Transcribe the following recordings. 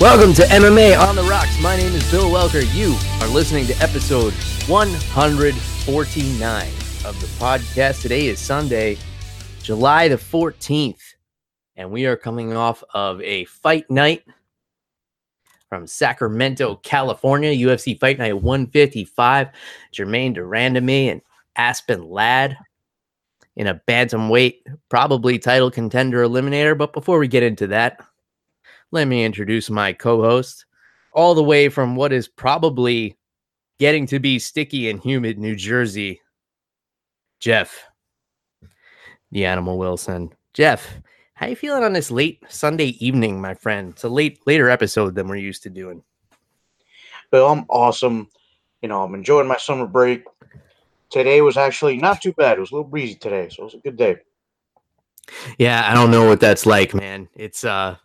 Welcome to MMA on the Rocks. My name is Bill Welker. You are listening to episode 149 of the podcast. Today is Sunday, July the 14th, and we are coming off of a fight night from Sacramento, California, UFC Fight Night 155. Germaine de Randamie and Aspen Ladd in a bantamweight, probably title contender eliminator. But before we get into that, let me introduce my co host, all the way from what is probably getting to be sticky and humid New Jersey, Jeff, the animal Wilson. Jeff, how you feeling on this late Sunday evening, my friend? It's a late later episode than we're used to doing. Bill, I'm awesome. You know, I'm enjoying my summer break. Today was actually not too bad. It was a little breezy today, so it was a good day. Yeah, I don't know what that's like, man. It's uh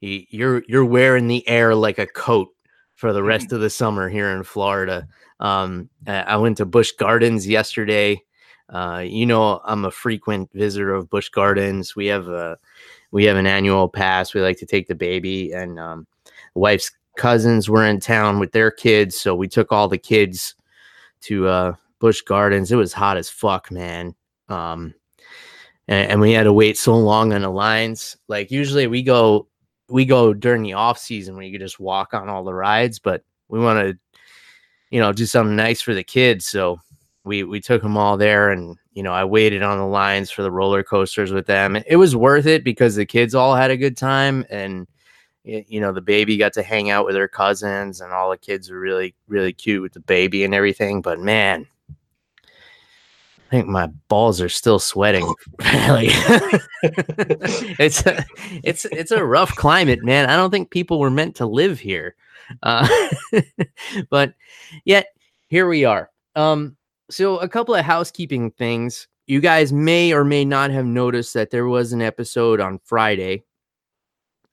you're you're wearing the air like a coat for the rest mm-hmm. of the summer here in Florida. Um, I went to Busch Gardens yesterday. Uh, you know, I'm a frequent visitor of Busch Gardens. We have a we have an annual pass. We like to take the baby, and um, wife's cousins were in town with their kids, so we took all the kids to uh, Busch Gardens. It was hot as fuck, man. Um, and, and we had to wait so long on the lines. Like usually we go we go during the off season where you can just walk on all the rides, but we want to, you know, do something nice for the kids. So we we took them all there, and you know, I waited on the lines for the roller coasters with them. It was worth it because the kids all had a good time, and you know, the baby got to hang out with her cousins, and all the kids were really really cute with the baby and everything. But man, I think my balls are still sweating. like, it's a, it's it's a rough climate, man. I don't think people were meant to live here, uh, but yet here we are. Um, so a couple of housekeeping things. You guys may or may not have noticed that there was an episode on Friday.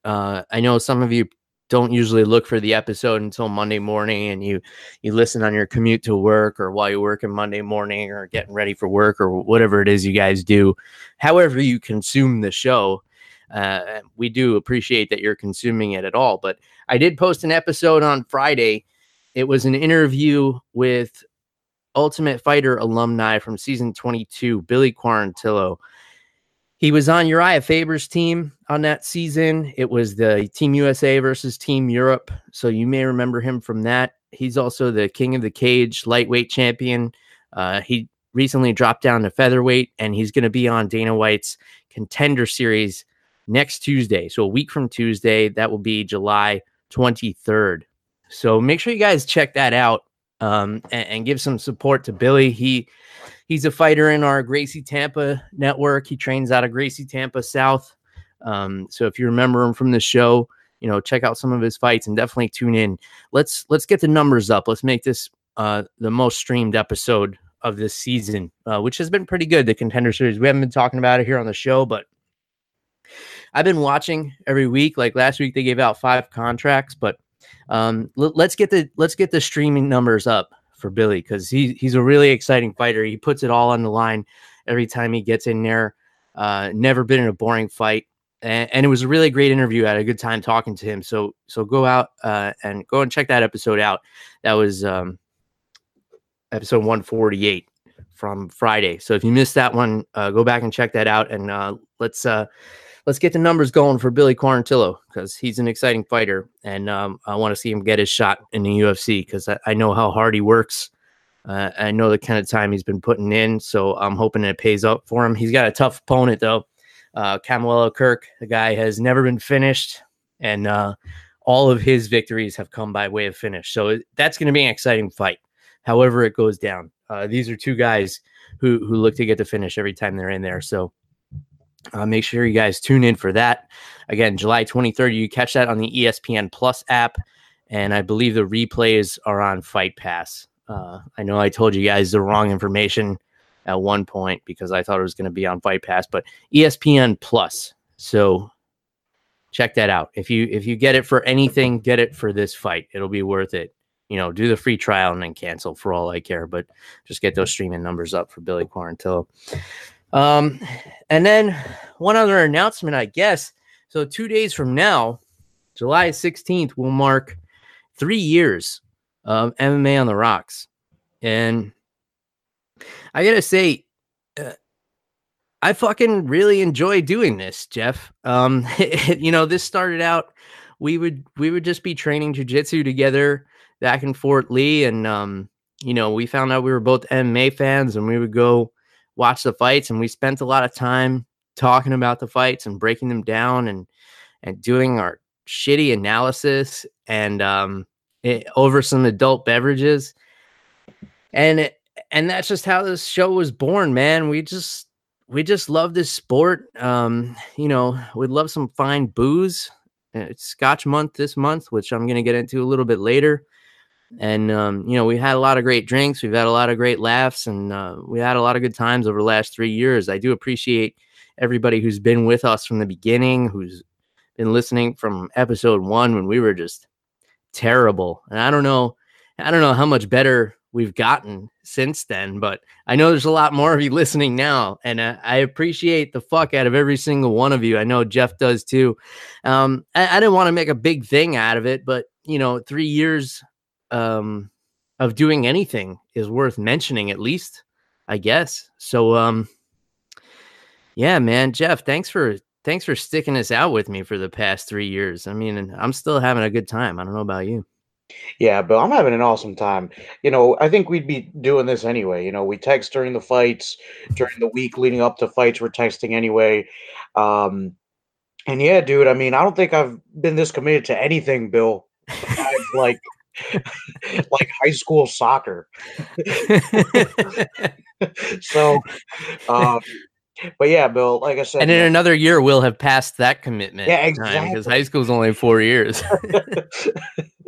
Uh, I know some of you don't usually look for the episode until Monday morning and you you listen on your commute to work or while you're working Monday morning or getting ready for work or whatever it is you guys do. However you consume the show, uh, we do appreciate that you're consuming it at all. But I did post an episode on Friday. It was an interview with Ultimate Fighter alumni from season 22, Billy Quarantillo. He was on Uriah Faber's team on that season. It was the Team USA versus Team Europe. So you may remember him from that. He's also the King of the Cage lightweight champion. Uh, he recently dropped down to featherweight, and he's going to be on Dana White's contender series next Tuesday. So a week from Tuesday, that will be July 23rd. So make sure you guys check that out um, and, and give some support to Billy. He he's a fighter in our Gracie Tampa network. He trains out of Gracie Tampa South. Um, so if you remember him from the show, you know, check out some of his fights and definitely tune in. Let's let's get the numbers up. Let's make this uh, the most streamed episode of this season, uh, which has been pretty good. The contender series. We haven't been talking about it here on the show, but I've been watching every week. Like last week, they gave out five contracts, but um, l- let's get the let's get the streaming numbers up for Billy because he he's a really exciting fighter. He puts it all on the line every time he gets in there. Uh, never been in a boring fight, and, and, it was a really great interview. I had a good time talking to him. So so go out uh, and go and check that episode out. That was um, episode 148 from Friday. So if you missed that one, uh, go back and check that out, and uh, let's uh, let's get the numbers going for Billy Quarantillo because he's an exciting fighter, and um, I want to see him get his shot in the UFC because I, I, know how hard he works. Uh, I know the kind of time he's been putting in, so I'm hoping it pays up for him. He's got a tough opponent though. Uh, Kirk, the guy has never been finished, and uh, all of his victories have come by way of finish. So that's going to be an exciting fight. However, it goes down. Uh, these are two guys who who look to get the finish every time they're in there. So Uh, make sure you guys tune in for that. Again, July 23rd, you catch that on the ESPN Plus app. And I believe the replays are on Fight Pass. Uh, I know I told you guys the wrong information at one point because I thought it was going to be on Fight Pass, but ESPN Plus. So check that out. If you if you get it for anything, get it for this fight. It'll be worth it. You know, do the free trial and then cancel for all I care. But just get those streaming numbers up for Billy Quarantillo. Um, and then one other announcement, I guess. So two days from now, July 16th, will mark three years of MMA on the rocks. And I gotta say, uh, I fucking really enjoy doing this, Jeff. Um, you know, this started out we would we would just be training jujitsu together back in Fort Lee, and um, you know, we found out we were both MMA fans, and we would go watch the fights, and we spent a lot of time talking about the fights and breaking them down, and and doing our shitty analysis, and um, it, over some adult beverages, and it, and that's just how this show was born, man. We just we just love this sport. Um, you know, we'd love some fine booze. It's Scotch month this month, which I'm to get into a little bit later. And um, you know, we had a lot of great drinks. We've had a lot of great laughs, and uh, we had a lot of good times over the last three years. I do appreciate everybody who's been with us from the beginning, who's been listening from episode one when we were just terrible. And I don't know, I don't know how much better we've gotten since then. But I know there's a lot more of you listening now, and uh, I appreciate the fuck out of every single one of you. I know Jeff does too. Um, I, I didn't want to make a big thing out of it, but you know, three years um, of doing anything is worth mentioning, at least, I guess. So, um, yeah, man, Jeff, thanks for thanks for sticking this out with me for the past three years. I mean, I'm still having a good time. I don't know about you. Yeah, but I'm having an awesome time. You know, I think we'd be doing this anyway. You know, we text during the fights, during the week leading up to fights, we're texting anyway. Um, and yeah, dude, I mean, I don't think I've been this committed to anything, Bill. like like high school soccer. so um but yeah, Bill, like I said, and in man, another year, we'll have passed that commitment. Yeah, exactly. Because high school is only four years.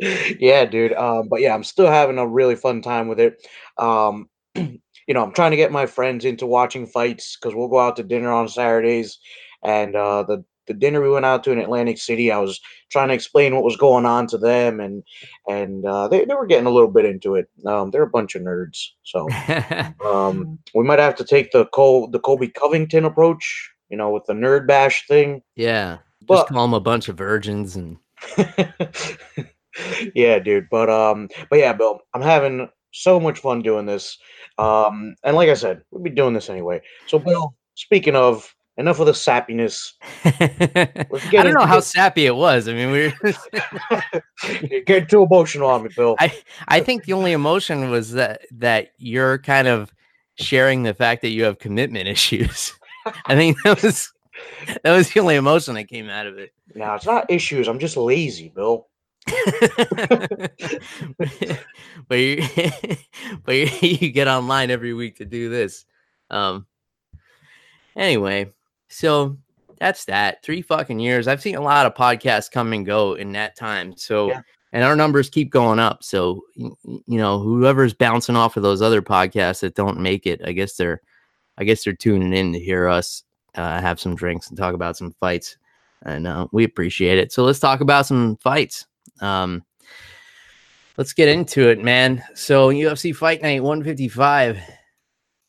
Yeah, dude. Um, but yeah, I'm still having a really fun time with it. Um, you know, I'm trying to get my friends into watching fights because we'll go out to dinner on Saturdays. And uh, the the dinner we went out to in Atlantic City, I was trying to explain what was going on to them, and and uh, they they were getting a little bit into it. Um, they're a bunch of nerds, so um, we might have to take the Cole the Colby Covington approach. You know, with the nerd bash thing. yeah, just call them a bunch of virgins and yeah, dude. But um, but yeah, Bill, I'm having so much fun doing this. Um, and like I said, we'll be doing this anyway. So, Bill, speaking of enough of the sappiness, I get don't know how this. sappy it was. I mean, we were you're getting too emotional on me, Bill. I I think the only emotion was that that you're kind of sharing the fact that you have commitment issues. I think that was that was the only emotion that came out of it. No, it's not issues. I'm just lazy, Bill. but you, but you, you get online every week to do this. Um. Anyway, so that's that. Three fucking years. I've seen a lot of podcasts come and go in that time. So. Yeah. And our numbers keep going up. So, you know, whoever's bouncing off of those other podcasts that don't make it, I guess they're, I guess they're tuning in to hear us uh, have some drinks and talk about some fights. And uh, we appreciate it. So let's talk about some fights. Um, let's get into it, man. So UFC Fight Night 155,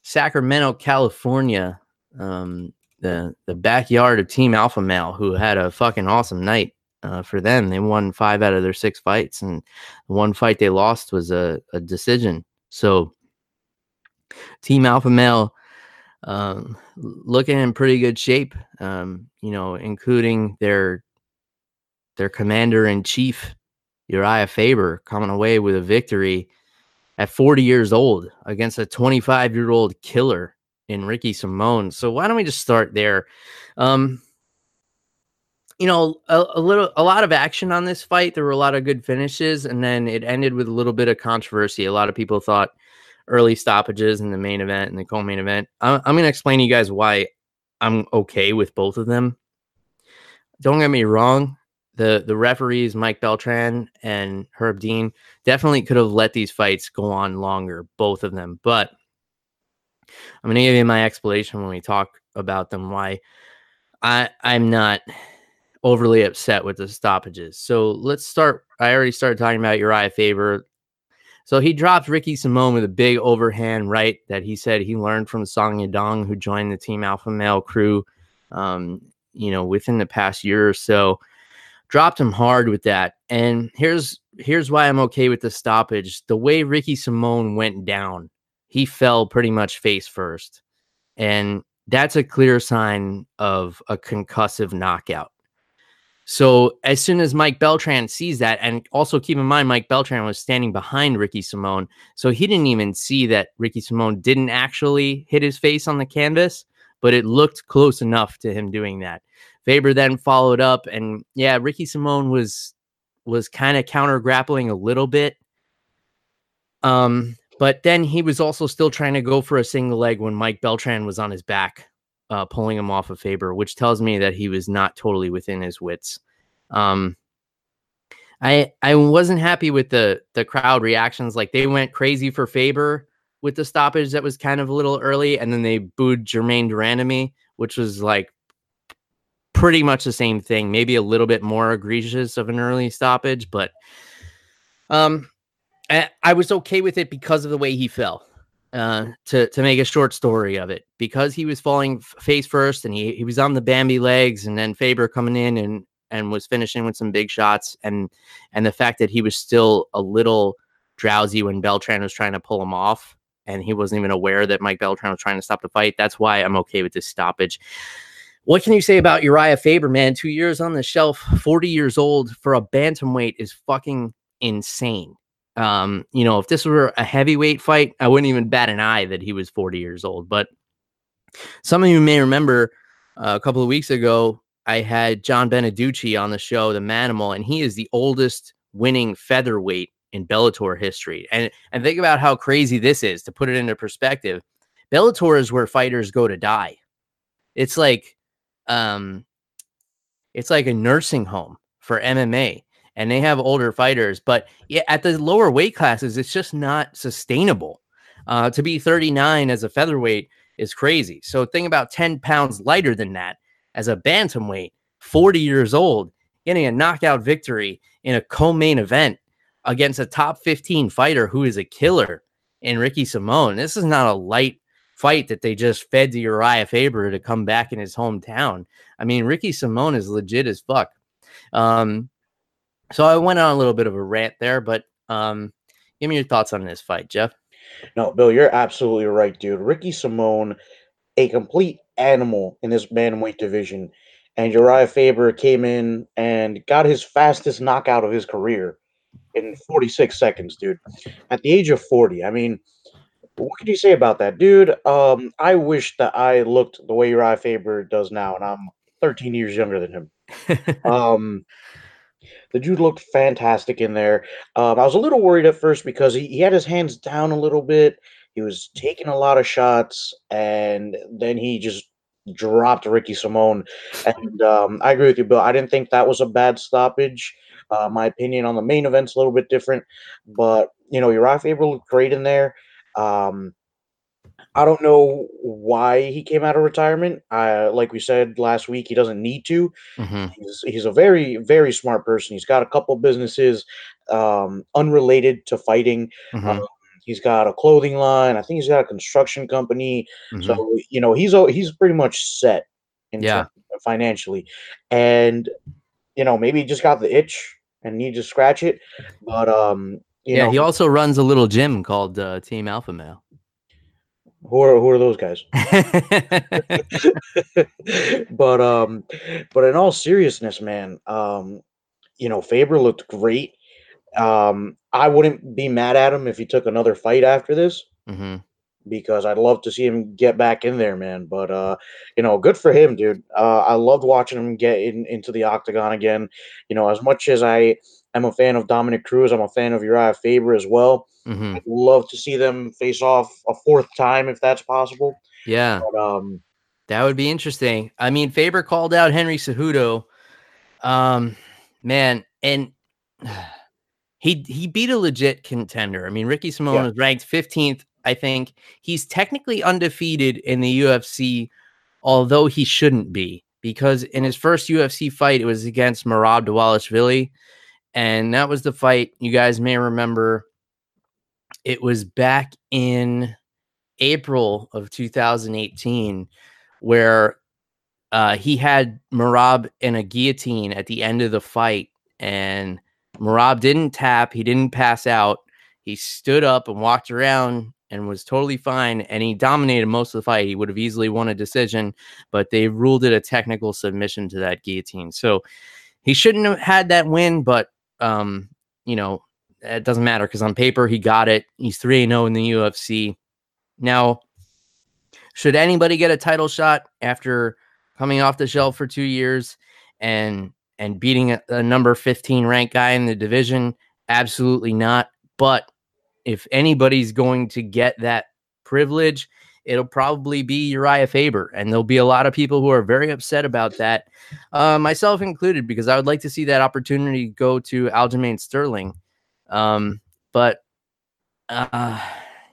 Sacramento, California. Um, the the backyard of Team Alpha Male, who had a fucking awesome night. Uh, for them, they won five out of their six fights, and one fight they lost was a, a decision. So, Team Alpha Male um, looking in pretty good shape. Um, you know, including their their commander in chief, Uriah Faber, coming away with a victory at 40 years old against a 25 year old killer in Ricky Simone. So why don't we just start there? Um, you know, a, a little, a lot of action on this fight. There were a lot of good finishes, and then it ended with a little bit of controversy. A lot of people thought early stoppages in the main event and the co-main event. I, I'm going to explain to you guys why I'm okay with both of them. Don't get me wrong, the the referees Mike Beltran and Herb Dean definitely could have let these fights go on longer, both of them. But I'm gonna give you my explanation when we talk about them. Why I I'm not overly upset with the stoppages. So let's start. I already started talking about Uriah Faber. So he dropped Ricky Simone with a big overhand right that he said he learned from Song Yadong, who joined the Team Alpha Male crew, um, you know, within the past year or so. Dropped him hard with that. And here's here's why I'm okay with the stoppage. The way Ricky Simone went down, he fell pretty much face first. And that's a clear sign of a concussive knockout. So as soon as Mike Beltran sees that, and also keep in mind, Mike Beltran was standing behind Ricky Simone, so he didn't even see that Ricky Simone didn't actually hit his face on the canvas, but it looked close enough to him doing that. Faber then followed up, and yeah, Ricky Simone was was kind of counter grappling a little bit. Um, but then he was also still trying to go for a single leg when Mike Beltran was on his back uh, pulling him off of Faber, which tells me that he was not totally within his wits. Um, I I wasn't happy with the the crowd reactions. Like they went crazy for Faber with the stoppage that was kind of a little early, and then they booed Germaine de Randamie, which was like pretty much the same thing, maybe a little bit more egregious of an early stoppage, but um, I, was okay with it because of the way he fell uh, to to make a short story of it because he was falling face first and he, he was on the Bambi legs and then Faber coming in and and was finishing with some big shots and and the fact that he was still a little drowsy when Beltran was trying to pull him off and he wasn't even aware that Mike Beltran was trying to stop the fight. That's why I'm okay with this stoppage. What can you say about Uriah Faber, man? Two years on the shelf, 40 years old for a bantamweight is fucking insane. Um, you know, if this were a heavyweight fight, I wouldn't even bat an eye that he was 40 years old. But some of you may remember uh, a couple of weeks ago, I had John Beneducci on the show, the Manimal, and he is the oldest winning featherweight in Bellator history. And and think about how crazy this is to put it into perspective. Bellator is where fighters go to die. It's like um it's like a nursing home for MMA and they have older fighters. But yeah, at the lower weight classes, it's just not sustainable. Uh, to be 39 as a featherweight is crazy. So think about 10 pounds lighter than that as a bantamweight, 40 years old, getting a knockout victory in a co-main event against a top 15 fighter who is a killer in Ricky Simone. This is not a light fight that they just fed to Uriah Faber to come back in his hometown. I mean, Ricky Simone is legit as fuck. Um, so I went on a little bit of a rant there, but um, give me your thoughts on this fight, Jeff. No, Bill, you're absolutely right, dude. Ricky Simone, a complete animal in this bantamweight division, and Uriah Faber came in and got his fastest knockout of his career in 46 seconds, dude. At the age of 40, I mean, what can you say about that, dude? Um, I wish that I looked the way Uriah Faber does now, and I'm 13 years younger than him. um, the dude looked fantastic in there. Um, I was a little worried at first because he, he had his hands down a little bit. He was taking a lot of shots, and then he just dropped Ricky Simone. And um, I agree with you, Bill. I didn't think that was a bad stoppage. Uh, my opinion on the main event's a little bit different, but you know, Uriah Faber looked great in there. Um, I don't know why he came out of retirement. Uh, like we said last week, he doesn't need to. Mm-hmm. He's, he's a very, very smart person. He's got a couple businesses um, unrelated to fighting. Mm-hmm. Um, he's got a clothing line. I think he's got a construction company. Mm-hmm. So you know, he's he's pretty much set in yeah. financially, and you know, maybe he just got the itch and need to scratch it. But um, yeah, know, he also runs a little gym called uh, Team Alpha Male. Who are who are those guys? but um, but in all seriousness, man, um, you know, Faber looked great. Um, I wouldn't be mad at him if he took another fight after this. Mm-hmm. Because I'd love to see him get back in there, man. But uh, you know, good for him, dude. Uh, I loved watching him get in, into the octagon again. You know, as much as I am a fan of Dominick Cruz, I'm a fan of Uriah Faber as well. Mm-hmm. I'd love to see them face off a fourth time if that's possible. Yeah. But, um, That would be interesting. I mean, Faber called out Henry Cejudo. Um, man, and he he beat a legit contender. I mean, Ricky Simon yeah. was ranked 15th. I think he's technically undefeated in the UFC, although he shouldn't be because in his first UFC fight, it was against Merab Dvalishvili. And that was the fight you guys may remember. It was back in April of 2018 where uh, he had Merab in a guillotine at the end of the fight. And Merab didn't tap, he didn't pass out. He stood up and walked around and was totally fine. And he dominated most of the fight. He would have easily won a decision, but they ruled it a technical submission to that guillotine. So he shouldn't have had that win, but um, you know, it doesn't matter because on paper he got it. He's 3 0 in the UFC. Now, should anybody get a title shot after coming off the shelf for two years and and beating a, a number 15 ranked guy in the division? Absolutely not. But if anybody's going to get that privilege, it'll probably be Uriah Faber. And there'll be a lot of people who are very upset about that, uh, myself included, because I would like to see that opportunity go to Aljamain Sterling. Um, but, uh,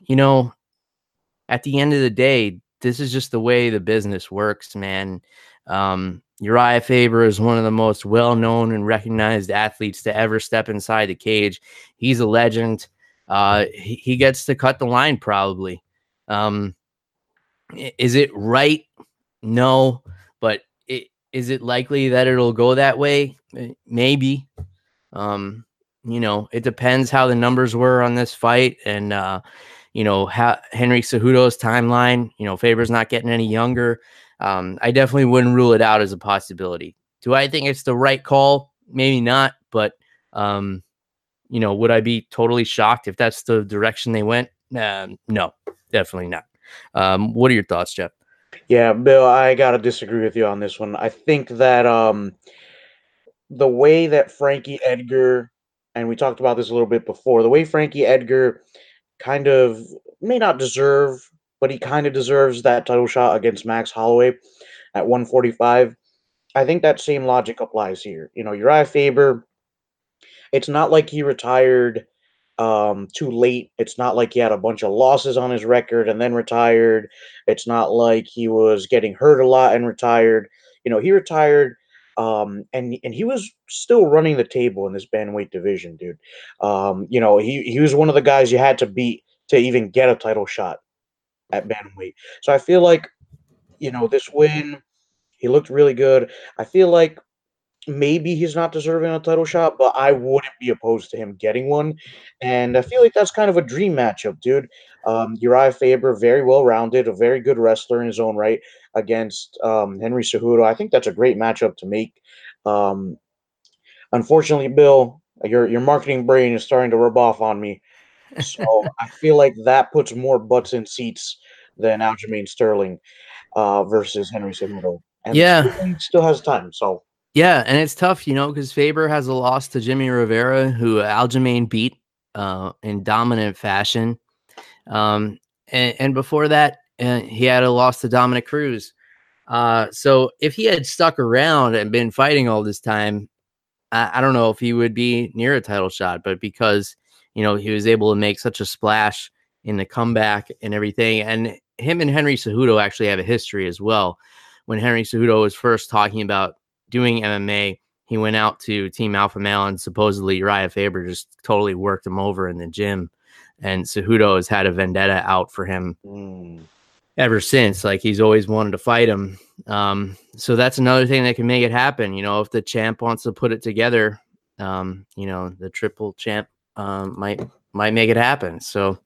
you know, at the end of the day, this is just the way the business works, man. Um, Uriah Faber is one of the most well known and recognized athletes to ever step inside the cage. He's a legend. Uh, he, he gets to cut the line probably. Um, is it right? No, but it, is it likely that it'll go that way? Eh, maybe. Um, you know, it depends how the numbers were on this fight and uh, you know, how Henry Cejudo's timeline. You know, Faber's not getting any younger. Um, I definitely wouldn't rule it out as a possibility. Do I think it's the right call? Maybe not, but um, you know, would I be totally shocked if that's the direction they went? Um, no, definitely not. Um, what are your thoughts, Jeff? Yeah, Bill, I gotta disagree with you on this one. I think that um, the way that Frankie Edgar, and we talked about this a little bit before, the way Frankie Edgar kind of may not deserve, but he kind of deserves that title shot against Max Holloway at 145. I think that same logic applies here. You know, Uriah Faber, it's not like he retired um, too late. It's not like he had a bunch of losses on his record and then retired. It's not like he was getting hurt a lot and retired. You know, he retired um, and and he was still running the table in this bantamweight division, dude. Um, you know, he he was one of the guys you had to beat to even get a title shot at bantamweight. So I feel like, you know, this win, he looked really good. I feel like maybe he's not deserving a title shot, but I wouldn't be opposed to him getting one. And I feel like that's kind of a dream matchup, dude. Um, Uriah Faber, very well rounded, a very good wrestler in his own right against um, Henry Cejudo. I think that's a great matchup to make. Um, unfortunately, Bill, your your marketing brain is starting to rub off on me. So I feel like that puts more butts in seats than Aljamain Sterling uh, versus Henry Cejudo. And yeah, still has time. So yeah, and it's tough, you know, because Faber has a loss to Jimmy Rivera, who Aljamain beat uh, in dominant fashion. Um, and, and before that, uh, he had a loss to Dominick Cruz. Uh, so if he had stuck around and been fighting all this time, I, I don't know if he would be near a title shot. But because you know he was able to make such a splash in the comeback and everything, and him and Henry Cejudo actually have a history as well. When Henry Cejudo was first talking about doing MMA, he went out to Team Alpha Male and supposedly Uriah Faber just totally worked him over in the gym. And Cejudo has had a vendetta out for him mm. ever since. Like he's always wanted to fight him. Um, so that's another thing that can make it happen. You know, if the champ wants to put it together, um, you know, the triple champ um, might might make it happen. So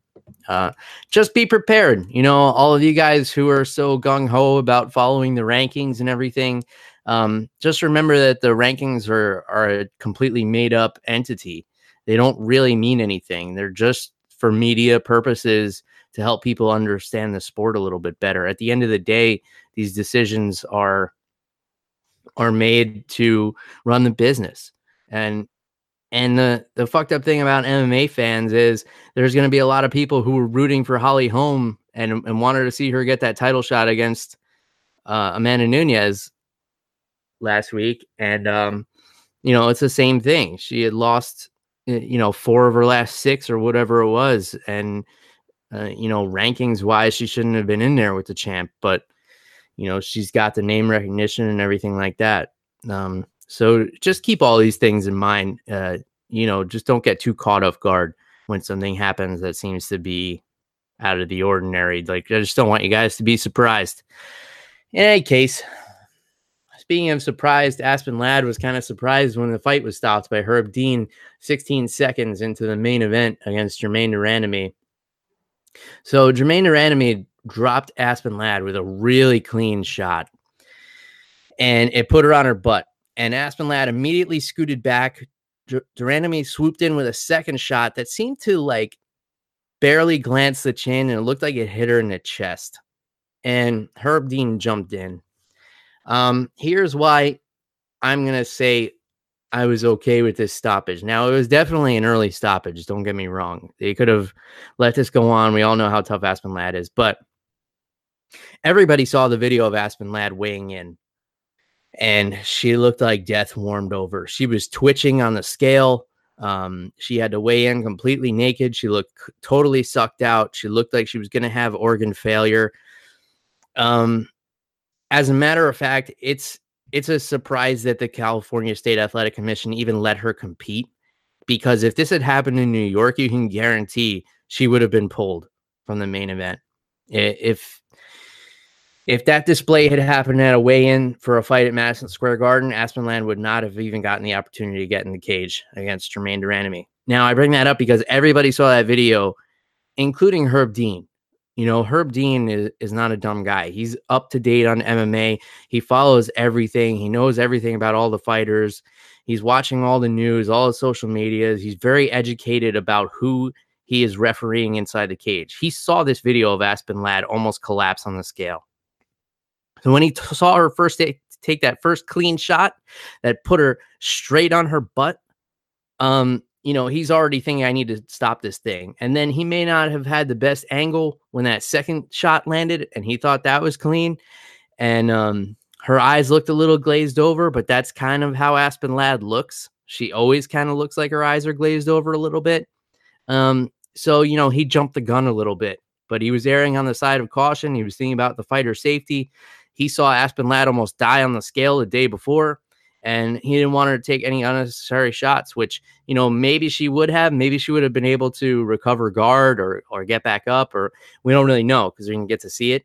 uh, just be prepared. You know, all of you guys who are so gung ho about following the rankings and everything. Um, just remember that the rankings are are a completely made up entity. They don't really mean anything. They're just for media purposes to help people understand the sport a little bit better. At the end of the day, these decisions are are made to run the business. And and the the fucked up thing about MMA fans is there's going to be a lot of people who were rooting for Holly Holm and and wanted to see her get that title shot against uh, Amanda Nunes last week, and um, you know it's the same thing. She had lost, you know, four of her last six or whatever it was, and uh, you know, rankings wise, she shouldn't have been in there with the champ, but you know, she's got the name recognition and everything like that. Um, so just keep all these things in mind. Uh, you know, just don't get too caught off guard when something happens that seems to be out of the ordinary. Like I just don't want you guys to be surprised. In any case, speaking of surprised, Aspen Ladd was kind of surprised when the fight was stopped by Herb Dean 16 seconds into the main event against Germaine de Randamie. So Germaine de Randamie dropped Aspen Ladd with a really clean shot, and it put her on her butt. And Aspen Ladd immediately scooted back. de Randamie swooped in with a second shot that seemed to like barely glance the chin, and it looked like it hit her in the chest. And Herb Dean jumped in. Um, here's why I'm gonna say I was okay with this stoppage. Now, it was definitely an early stoppage. Don't get me wrong. They could have let this go on. We all know how tough Aspen Ladd is, but everybody saw the video of Aspen Ladd weighing in, and she looked like death warmed over. She was twitching on the scale. Um, she had to weigh in completely naked. She looked totally sucked out. She looked like she was going to have organ failure. Um, as a matter of fact, it's it's a surprise that the California State Athletic Commission even let her compete because if this had happened in New York, you can guarantee she would have been pulled from the main event. If if that display had happened at a weigh-in for a fight at Madison Square Garden, Aspen Ladd would not have even gotten the opportunity to get in the cage against Germaine de Randamie. Now I bring that up because everybody saw that video, including Herb Dean. You know, Herb Dean is, is not a dumb guy. He's up to date on MMA. He follows everything. He knows everything about all the fighters. He's watching all the news, all the social medias. He's very educated about who he is refereeing inside the cage. He saw this video of Aspen Ladd almost collapse on the scale. So when he t- saw her first take, take that first clean shot that put her straight on her butt, um, you know, he's already thinking, I need to stop this thing. And then he may not have had the best angle when that second shot landed and he thought that was clean. And um, her eyes looked a little glazed over, but that's kind of how Aspen Ladd looks. She always kind of looks like her eyes are glazed over a little bit. Um, so, you know, he jumped the gun a little bit, but he was erring on the side of caution. He was thinking about the fighter safety. He saw Aspen Ladd almost die on the scale the day before and he didn't want her to take any unnecessary shots which you know maybe she would have maybe she would have been able to recover guard or or get back up or we don't really know because we didn't get to see it.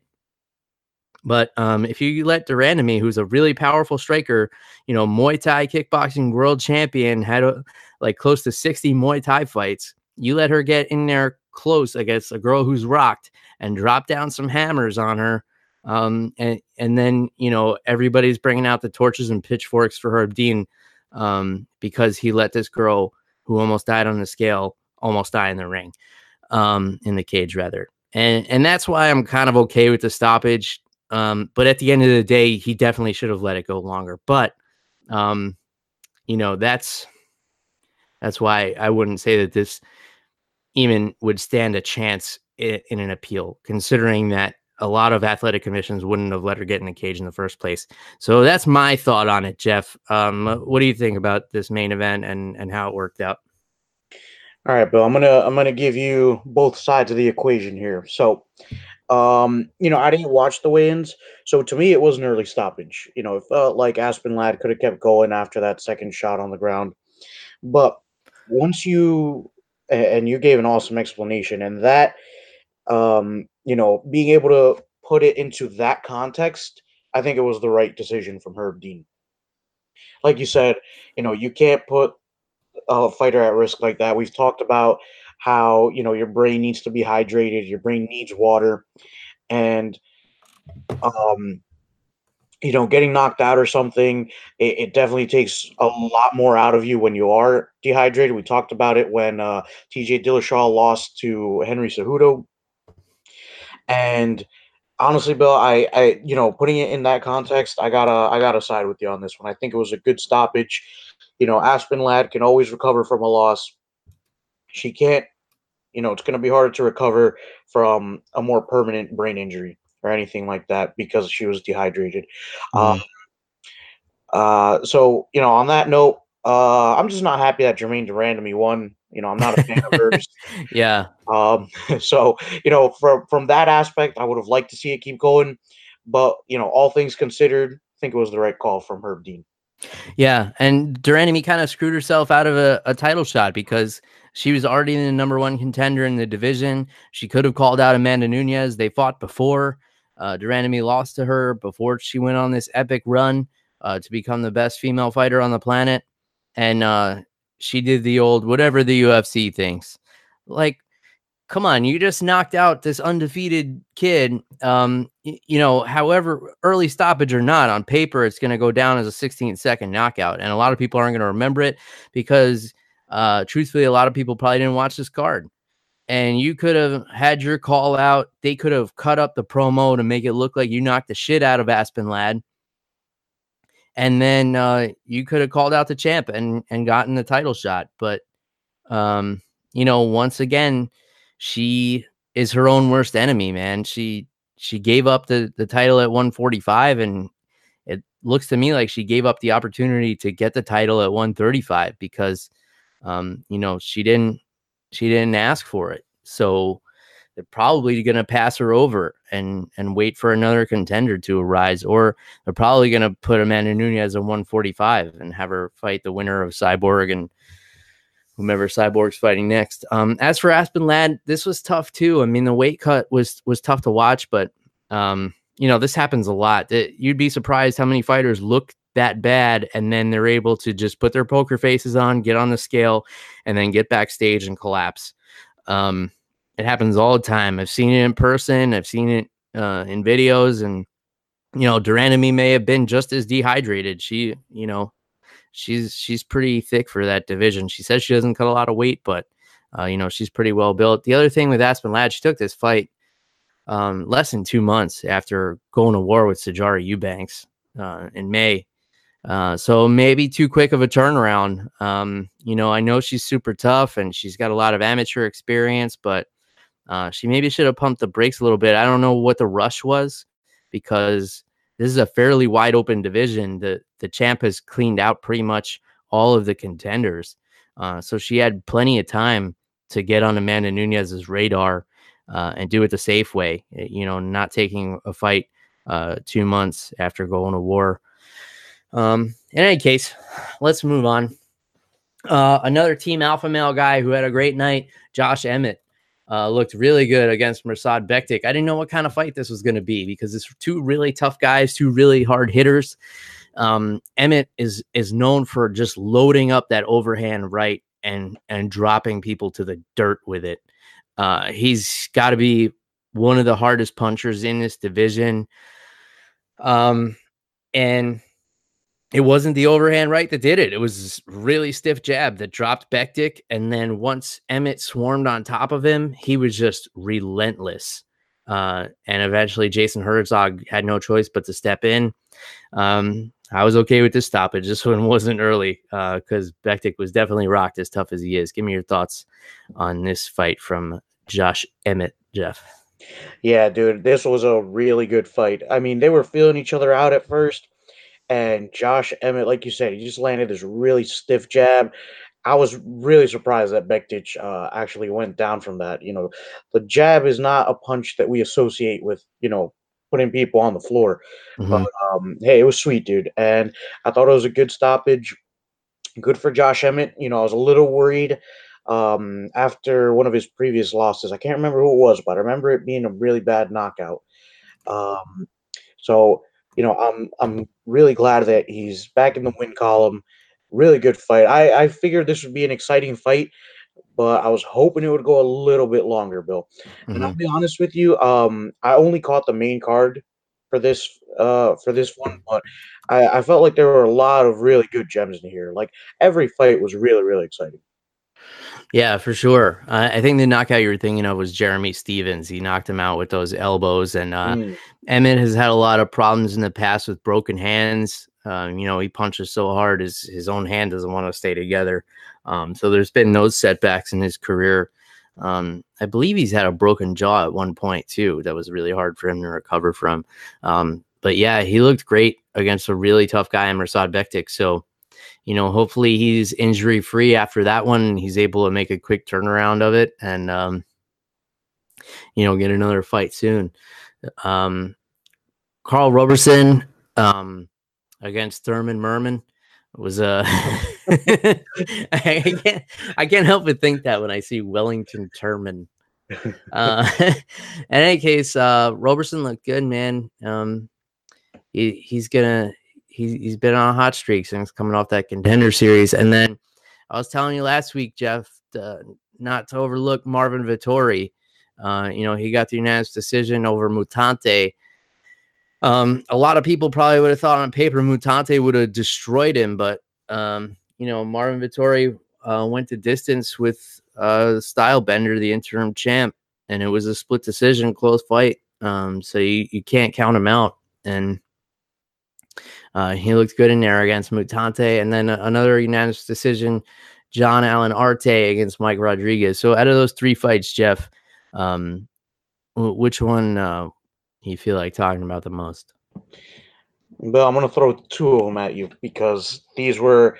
But um, if you let de Randamie, who's a really powerful striker, you know, Muay Thai kickboxing world champion, had a, like close to 60 Muay Thai fights, you let her get in there close against a girl who's rocked and drop down some hammers on her um, and and then you know everybody's bringing out the torches and pitchforks for Herb Dean um, because he let this girl who almost died on the scale almost die in the ring, um, in the cage rather, and and that's why I'm kind of okay with the stoppage. Um, but at the end of the day, he definitely should have let it go longer. But um, you know that's that's why I wouldn't say that this even would stand a chance in, in an appeal, considering that a lot of athletic commissions wouldn't have let her get in the cage in the first place. So that's my thought on it, Jeff. Um, what do you think about this main event and and how it worked out? All right, Bill. I'm gonna I'm gonna give you both sides of the equation here. So, um, you know, I didn't watch the weigh-ins, so to me, it was an early stoppage. You know, it felt like Aspen Ladd could have kept going after that second shot on the ground, but once you and you gave an awesome explanation, and that um, you know, being able to put it into that context, I think it was the right decision from Herb Dean. Like you said, you know, you can't put a fighter at risk like that. We've talked about how, you know, your brain needs to be hydrated, your brain needs water, and um you know, getting knocked out or something, it, it, definitely takes a lot more out of you when you are dehydrated. We talked about it when uh, TJ Dillashaw lost to Henry Cejudo and honestly, Bill, I, I, you know, putting it in that context, I gotta, I gotta side with you on this one. I think it was a good stoppage. You know, Aspen Ladd can always recover from a loss. She can't, you know, it's going to be harder to recover from a more permanent brain injury. or anything like that because she was dehydrated. Mm-hmm. Um, uh, so you know, on that note, uh, I'm just not happy that Germaine de Randamie won. You know, I'm not a fan of hers. Yeah. Um, so you know, from from that aspect, I would have liked to see it keep going, but you know, all things considered, I think it was the right call from Herb Dean. Yeah, and de Randamie kind of screwed herself out of a, a title shot because she was already the number one contender in the division. She could have called out Amanda Nunes. They fought before. Uh, lost to her before she went on this epic run uh, to become the best female fighter on the planet. And uh, she did the old whatever the UFC thinks. Like, come on, you just knocked out this undefeated kid. Um, y- you know, however, early stoppage or not, on paper, it's going to go down as a 16 second knockout. And a lot of people aren't going to remember it because, uh, truthfully, a lot of people probably didn't watch this card. And you could have had your call out. They could have cut up the promo to make it look like you knocked the shit out of Aspen Ladd and then uh, you could have called out the champ and and gotten the title shot. But um, you know, once again, she is her own worst enemy, man. She she gave up the the title at 145, and it looks to me like she gave up the opportunity to get the title at 135 because um, you know she didn't she didn't ask for it. So they're probably going to pass her over and and wait for another contender to arise, or they're probably going to put Amanda Nunes at 145 and have her fight the winner of Cyborg and whomever Cyborg's fighting next. Um, as for Aspen Ladd, this was tough too. I mean, the weight cut was was tough to watch, but um, you know, this happens a lot. It, you'd be surprised how many fighters look that bad and then they're able to just put their poker faces on, get on the scale, and then get backstage and collapse. Um, it happens all the time. I've seen it in person. I've seen it uh, in videos, and you know, de Randamie may have been just as dehydrated. She, you know, she's she's pretty thick for that division. She says she doesn't cut a lot of weight, but uh, you know, she's pretty well built. The other thing with Aspen Ladd, she took this fight um, less than two months after going to war with Sijara Eubanks uh, in May. Uh, so maybe too quick of a turnaround. Um, you know, I know she's super tough and she's got a lot of amateur experience, but uh, she maybe should have pumped the brakes a little bit. I don't know what the rush was because this is a fairly wide open division. The the champ has cleaned out pretty much all of the contenders, uh, so she had plenty of time to get on Amanda Nunez's radar uh, and do it the safe way. Eh, you know, not taking a fight uh, two months after going to war. Um, in any case, let's move on. Uh, another team alpha male guy who had a great night, Josh Emmett uh, looked really good against Mirsad Bektic. I didn't know what kind of fight this was going to be because it's two really tough guys, two really hard hitters. Um, Emmett is is known for just loading up that overhand right and and dropping people to the dirt with it. Uh, he's got to be one of the hardest punchers in this division. Um, and it wasn't the overhand right that did it. It was really stiff jab that dropped Bektic. And then once Emmett swarmed on top of him, he was just relentless. Uh, and eventually Jason Herzog had no choice but to step in. Um, I was okay with this stoppage. This one wasn't early because uh, Bektic was definitely rocked as tough as he is. Give me your thoughts on this fight from Josh Emmett, Jeff. Yeah, dude, this was a really good fight. I mean, they were feeling each other out at first and Josh Emmett, like you said, he just landed this really stiff jab. I was really surprised that Bektic uh, actually went down from that. You know, the jab is not a punch that we associate with, you know, putting people on the floor. Mm-hmm. But um, hey, it was sweet, dude. And I thought it was a good stoppage. Good for Josh Emmett. You know, I was a little worried um, after one of his previous losses. I can't remember who it was, but I remember it being a really bad knockout. Um, so you know, I'm I'm really glad that he's back in the win column. Really good fight. I I figured this would be an exciting fight, but I was hoping it would go a little bit longer, Bill. Mm-hmm. And I'll mm-hmm. be honest with you, um, I only caught the main card for this uh for this one, but I, I felt like there were a lot of really good gems in here. Like every fight was really really exciting. Yeah, for sure. Uh, I think the knockout you were thinking of was Jeremy Stephens. He knocked him out with those elbows, and uh, mm. Emmett has had a lot of problems in the past with broken hands. Um, you know, he punches so hard his his own hand doesn't want to stay together. Um, so there's been those setbacks in his career. Um, I believe he's had a broken jaw at one point too. That was really hard for him to recover from. Um, but yeah, he looked great against a really tough guy in Mirsad Bektic. So, you know, hopefully he's injury free after that one. he's able to make a quick turnaround of it and, um, you know, get another fight soon. Um, Karl Roberson um, against Thurman Merman was uh, a. I can't I can't help but think that when I see Wellington Turman. Uh, in any case, uh, Roberson looked good, man. Um, he he's gonna he's he's been on a hot streak since coming off that contender series, and then I was telling you last week, Jeff, not to overlook Marvin Vettori. Uh, you know, he got the unanimous decision over Mutante um, a lot of people probably would have thought on paper Mutante would have destroyed him, but um, you know, Marvin Vettori uh, went to distance with uh, Style Bender, the interim champ, and it was a split decision, close fight. Um, so you, you can't count him out. And uh, he looked good in there against Mutante, and then another unanimous decision, John Allen Arte against Mike Rodriguez. So out of those three fights, Jeff, um, which one uh, you feel like talking about the most? Well, I'm going to throw two of them at you because these were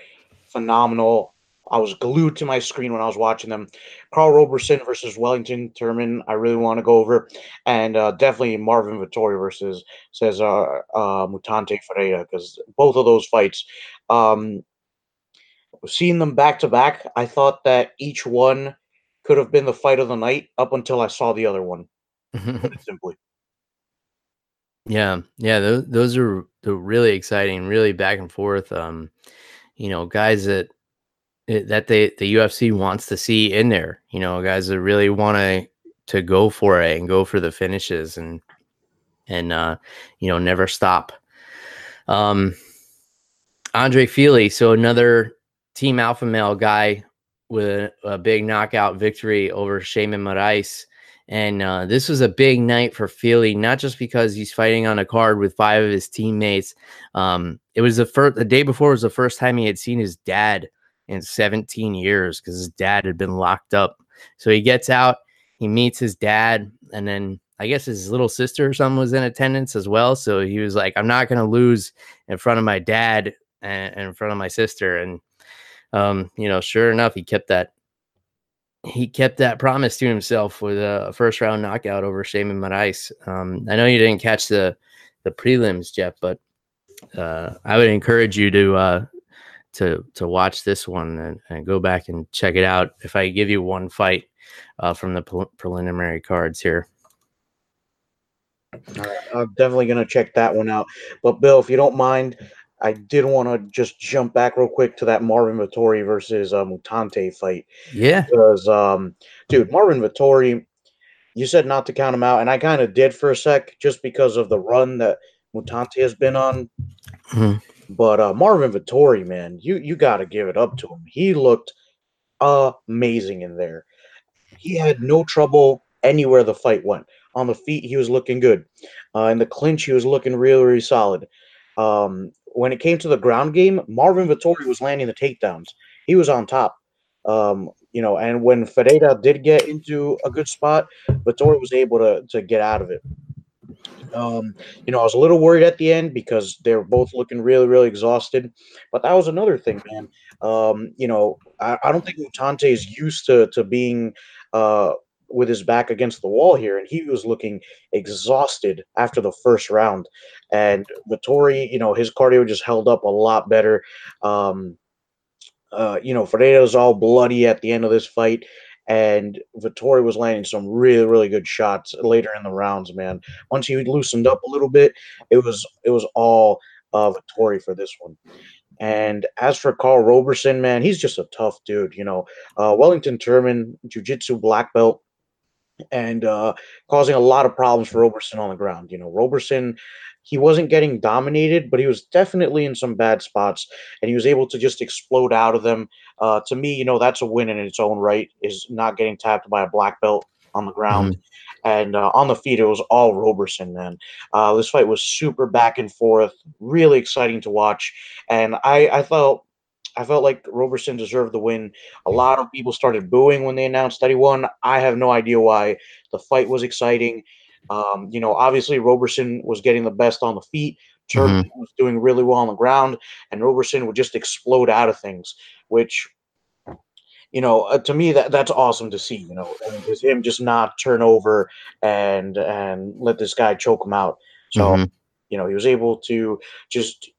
phenomenal. I was glued to my screen when I was watching them. Karl Roberson versus Wellington Turman, I really want to go over, and uh, definitely Marvin Vettori versus Cesar uh, Mutante Ferreira because both of those fights, um, seeing them back to back, I thought that each one could have been the fight of the night up until I saw the other one. simply. Yeah, yeah, those those are the really exciting, really back and forth. Um, you know, guys that that they the UFC wants to see in there. You know, guys that really want to to go for it and go for the finishes and and uh, you know never stop. Um, Andre Fili, so another Team Alpha Male guy with a, a big knockout victory over Sheymon Moraes. And uh, this was a big night for Fili, not just because he's fighting on a card with five of his teammates. Um, it was the first, the day before was the first time he had seen his dad in 17 years because his dad had been locked up. So he gets out, he meets his dad, and then I guess his little sister or something was in attendance as well. So he was like, I'm not going to lose in front of my dad and, in front of my sister. And, um, you know, sure enough, he kept that he kept that promise to himself with a first round knockout over Sheymon Moraes. Um, I know you didn't catch the the prelims, Jeff, but uh, I would encourage you to uh, to to watch this one and, and, go back and check it out. If I give you one fight uh, from the pre- preliminary cards here. All right, I'm definitely going to check that one out. But Bill, if you don't mind, I did want to just jump back real quick to that Marvin Vettori versus uh, Mutante fight. Yeah, because um, dude, Marvin Vettori, you said not to count him out, and I kind of did for a sec, just because of the run that Mutante has been on. Mm-hmm. But uh, Marvin Vettori, man, you you got to give it up to him. He looked amazing in there. He had no trouble anywhere the fight went. On the feet, he was looking good. Uh, in the clinch, he was looking really, really solid. Um, when it came to the ground game, Marvin Vettori was landing the takedowns. He was on top. Um, you know, and when Ferreira did get into a good spot, Vettori was able to to get out of it. Um, you know, I was a little worried at the end because they were both looking really, really exhausted. But that was another thing, man. Um, you know, I, I don't think Mutante is used to to being uh, with his back against the wall here, and he was looking exhausted after the first round. And Vettori, you know, his cardio just held up a lot better. Um, uh, you know, Ferreira's all bloody at the end of this fight, and Vettori was landing some really, really good shots later in the rounds. Man, once he loosened up a little bit, it was it was all uh, Vettori for this one. And as for Karl Roberson, man, he's just a tough dude. You know, uh, Wellington Turman, Jiu-Jitsu black belt and uh, causing a lot of problems for Roberson on the ground. You know, Roberson, he wasn't getting dominated, but he was definitely in some bad spots, and he was able to just explode out of them. Uh, to me, you know, that's a win in its own right. Is not getting tapped by a black belt on the ground. Mm-hmm. And uh, on the feet, it was all Roberson, man. Uh, this fight was super back and forth, really exciting to watch. And I, I felt I felt like Roberson deserved the win. A lot of people started booing when they announced that he won. I have no idea why. The fight was exciting. Um, you know, obviously Roberson was getting the best on the feet. Turman mm-hmm. was doing really well on the ground, and Roberson would just explode out of things, which you know, uh, to me that that's awesome to see. You know, and him just not turn over and and let this guy choke him out. So, mm-hmm. you know, he was able to just.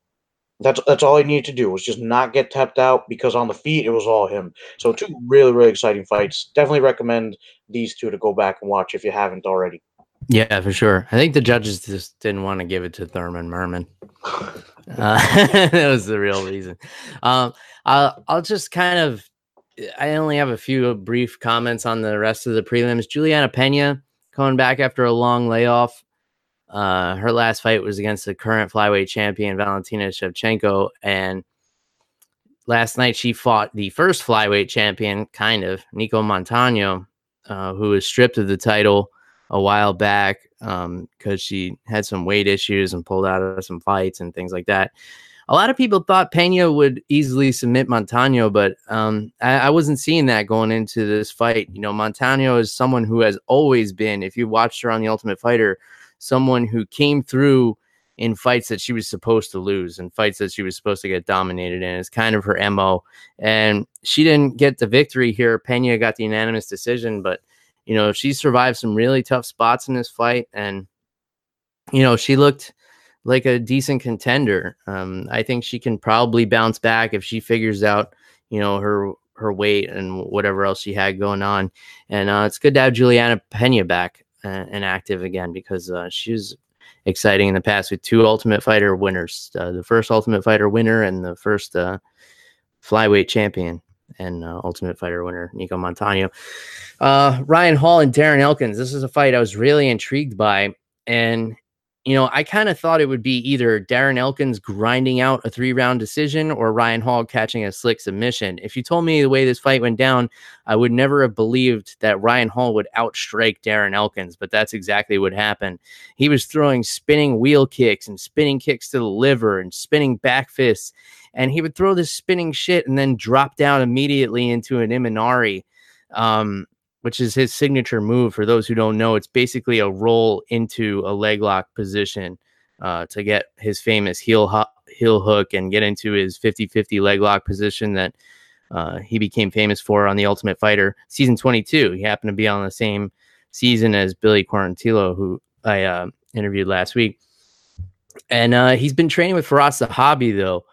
That's that's all he needed to do was just not get tapped out because on the feet it was all him. So two really really exciting fights. Definitely recommend these two to go back and watch if you haven't already. Yeah, for sure. I think the judges just didn't want to give it to Thurman Merman. Uh, that was the real reason. Um, I'll, I'll just kind of I only have a few brief comments on the rest of the prelims. Julianna Pena coming back after a long layoff. Uh, her last fight was against the current flyweight champion Valentina Shevchenko, and last night she fought the first flyweight champion, kind of Nicco Montaño, uh, who was stripped of the title a while back because um, she had some weight issues and pulled out of some fights and things like that a lot of people thought Pena would easily submit Montaño, but um, I, I, wasn't seeing that going into this fight. You know, Montaño is someone who has always been, if you watched her on The Ultimate Fighter, someone who came through in fights that she was supposed to lose and fights that she was supposed to get dominated in. It's kind of her MO. And she didn't get the victory here. Pena got the unanimous decision, but, you know, she survived some really tough spots in this fight. And, you know, she looked like a decent contender. Um, I think she can probably bounce back if she figures out, you know, her her weight and whatever else she had going on. And uh, it's good to have Julianna Pena back uh, and active again because uh, she was exciting in the past with two Ultimate Fighter winners, uh, the first Ultimate Fighter winner and the first uh, flyweight champion and uh, Ultimate Fighter winner Nicco Montaño. Ryan Hall and Darren Elkins. This is a fight I was really intrigued by, and you know, I kind of thought it would be either Darren Elkins grinding out a three round decision or Ryan Hall catching a slick submission. If you told me the way this fight went down, I would never have believed that Ryan Hall would outstrike Darren Elkins, but that's exactly what happened. He was throwing spinning wheel kicks and spinning kicks to the liver and spinning back fists, and he would throw this spinning shit and then drop down immediately into an Imanari. Um, which is his signature move. For those who don't know, it's basically a roll into a leg lock position uh, to get his famous heel ho- heel hook and get into his 50-50 leg lock position that uh, he became famous for on the Ultimate Fighter season 22. He happened to be on the same season as Billy Quarantillo, who I uh, interviewed last week. And uh, he's been training with Firas Zahabi though,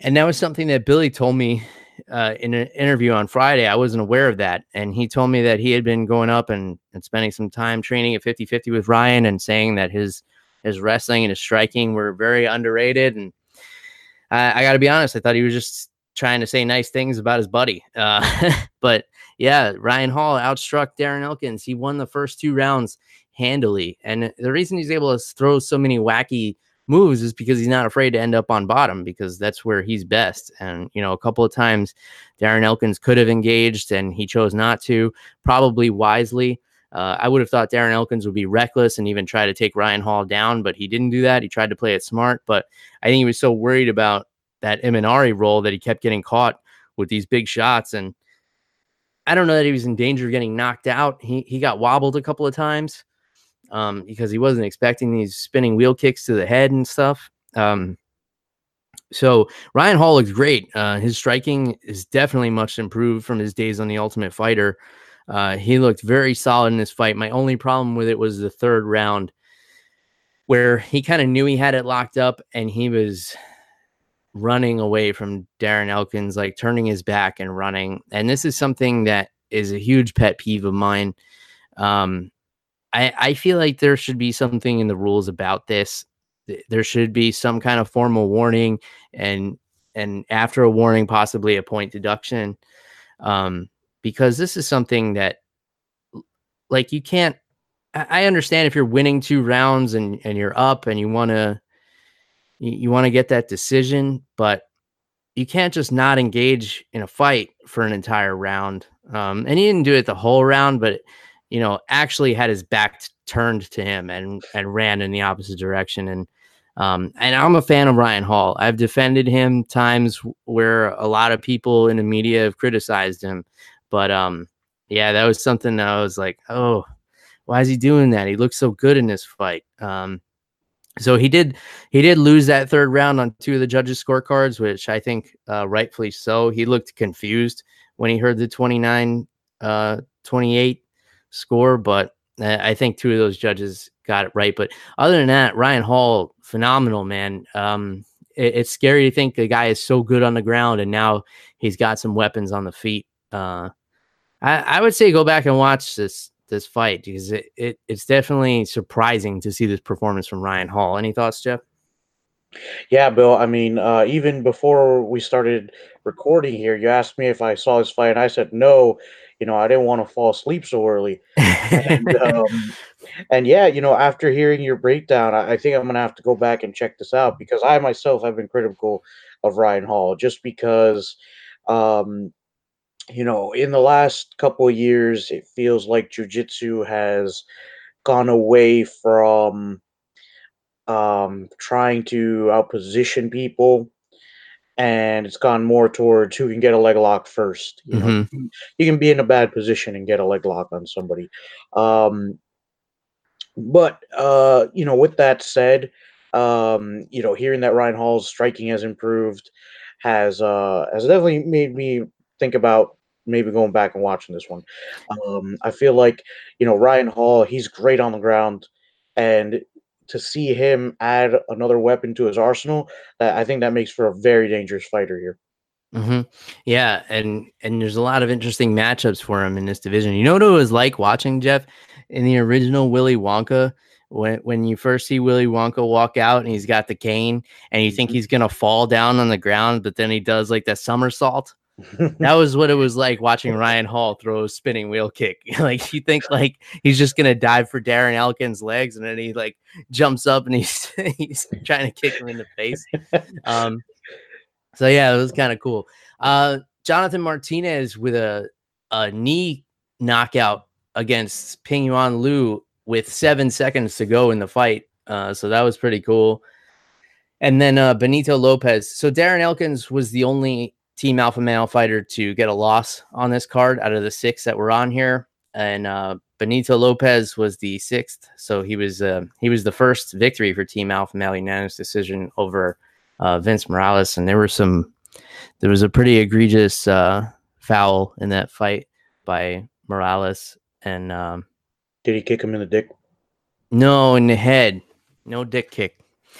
and that was something that Billy told me uh, in an interview on Friday. I wasn't aware of that. And he told me that he had been going up and, and spending some time training at 50 50 with Ryan and saying that his his wrestling and his striking were very underrated. And I, I got to be honest, I thought he was just trying to say nice things about his buddy. Uh, but yeah, Ryan Hall outstruck Darren Elkins. He won the first two rounds handily. And the reason he's able to throw so many wacky moves is because he's not afraid to end up on bottom because that's where he's best. And, you know, a couple of times Darren Elkins could have engaged and he chose not to, probably wisely. Uh, I would have thought Darren Elkins would be reckless and even try to take Ryan Hall down, but he didn't do that. He tried to play it smart, but I think he was so worried about that Imanari roll that he kept getting caught with these big shots. And I don't know that he was in danger of getting knocked out. He, he got wobbled a couple of times um, because he wasn't expecting these spinning wheel kicks to the head and stuff. Um, so Ryan Hall looks great. Uh, his striking is definitely much improved from his days on the Ultimate Fighter. Uh, he looked very solid in this fight. My only problem with it was the third round, where he kind of knew he had it locked up and he was running away from Darren Elkins, like turning his back and running. And this is something that is a huge pet peeve of mine. Um, I, I feel like there should be something in the rules about this. There should be some kind of formal warning and and after a warning, possibly a point deduction. Um, because this is something that like you can't I understand if you're winning two rounds and, and you're up and you want to you, want to get that decision, but you can't just not engage in a fight for an entire round. Um, and he didn't do it the whole round, but you know, actually had his back turned to him and and ran in the opposite direction. And Um, and I'm a fan of Ryan Hall. I've defended him times where a lot of people in the media have criticized him, but um, yeah, that was something that I was like, oh, why is he doing that? He looks so good in this fight. Um, so he did he did lose that third round on two of the judges' scorecards, which I think uh, rightfully so. He looked confused when he heard the 29 uh, 28 score, but I think two of those judges got it right. But other than that, Ryan Hall, phenomenal man. Um, it, it's scary to think the guy is so good on the ground, and now he's got some weapons on the feet. Uh, I, I would say go back and watch this this fight because it, it it's definitely surprising to see this performance from Ryan Hall. Any thoughts, Jeff? Yeah, Bill. I mean, uh, even before we started recording here, you asked me if I saw this fight, and I said no. You know, I didn't want to fall asleep so early. and, um, and yeah, you know, after hearing your breakdown, I, I think I'm gonna have to go back and check this out because I myself have been critical of Ryan Hall just because um, you know, in the last couple of years, it feels like jujitsu has gone away from um, trying to outposition people, and it's gone more towards who can get a leg lock first. You know, mm-hmm. you can be in a bad position and get a leg lock on somebody. Um, but uh, you know, with that said, um, you know, hearing that Ryan Hall's striking has improved has uh, has definitely made me think about maybe going back and watching this one. Um, I feel like you know Ryan Hall, he's great on the ground, and to see him add another weapon to his arsenal, I think that makes for a very dangerous fighter here. Mm-hmm. Yeah, and and there's a lot of interesting matchups for him in this division. You know what it was like watching Jeff in the original Willy Wonka when when you first see Willy Wonka walk out and he's got the cane and you think mm-hmm. he's gonna fall down on the ground, but then he does like that somersault that was what it was like watching Ryan Hall throw a spinning wheel kick. like you think like he's just gonna dive for Darren Elkins' legs, and then he like jumps up and he's he's trying to kick him in the face. Um, so yeah, it was kind of cool. Uh, Jonathan Martinez with a a knee knockout against Ping Yuan Liu with seven seconds to go in the fight. Uh, so that was pretty cool. And then uh, Benito Lopez. So Darren Elkins was the only Team Alpha Male fighter to get a loss on this card out of the six that were on here. And uh, Benito Lopez was the sixth, so he was uh, he was the first victory for Team Alpha Male unanimous decision over uh, Vince Morales. And there were some, there was a pretty egregious uh, foul in that fight by Morales. And um, did he kick him in the dick? No, in the head. No dick kick.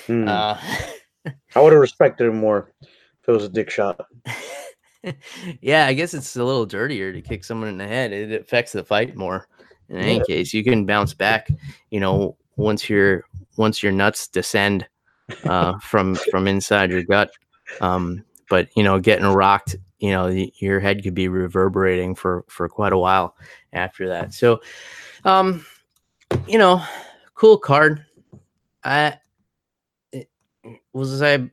Uh, I would have respected him more it was a dick shot. yeah, I guess it's a little dirtier to kick someone in the head. It affects the fight more. In any yeah. case, you can bounce back. You know, once your once your nuts descend uh, from from inside your gut. Um, but you know, getting rocked, you know, your head could be reverberating for for quite a while after that. So, um, you know, cool card. I was I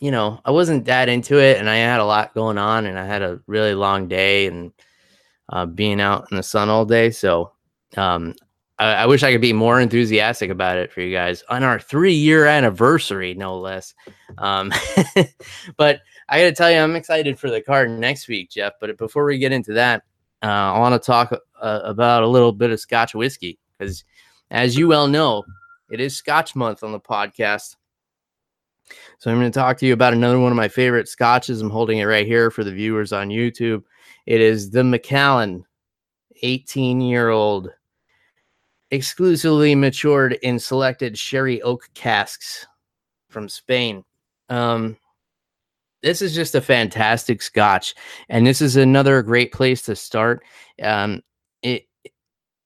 you know, I wasn't that into it and I had a lot going on and I had a really long day and uh, being out in the sun all day. So um, I, I, wish I could be more enthusiastic about it for you guys on our three year anniversary, no less. Um, but I got to tell you, I'm excited for the card next week, Jeff. But before we get into that, uh, I want to talk uh, about a little bit of Scotch whiskey because, as you well know, it is Scotch month on the podcast. So I'm going to talk to you about another one of my favorite scotches. I'm holding it right here for the viewers on YouTube. It is the Macallan 18 year old, exclusively matured in selected sherry oak casks from Spain. Um, this is just a fantastic scotch, and this is another great place to start. Um,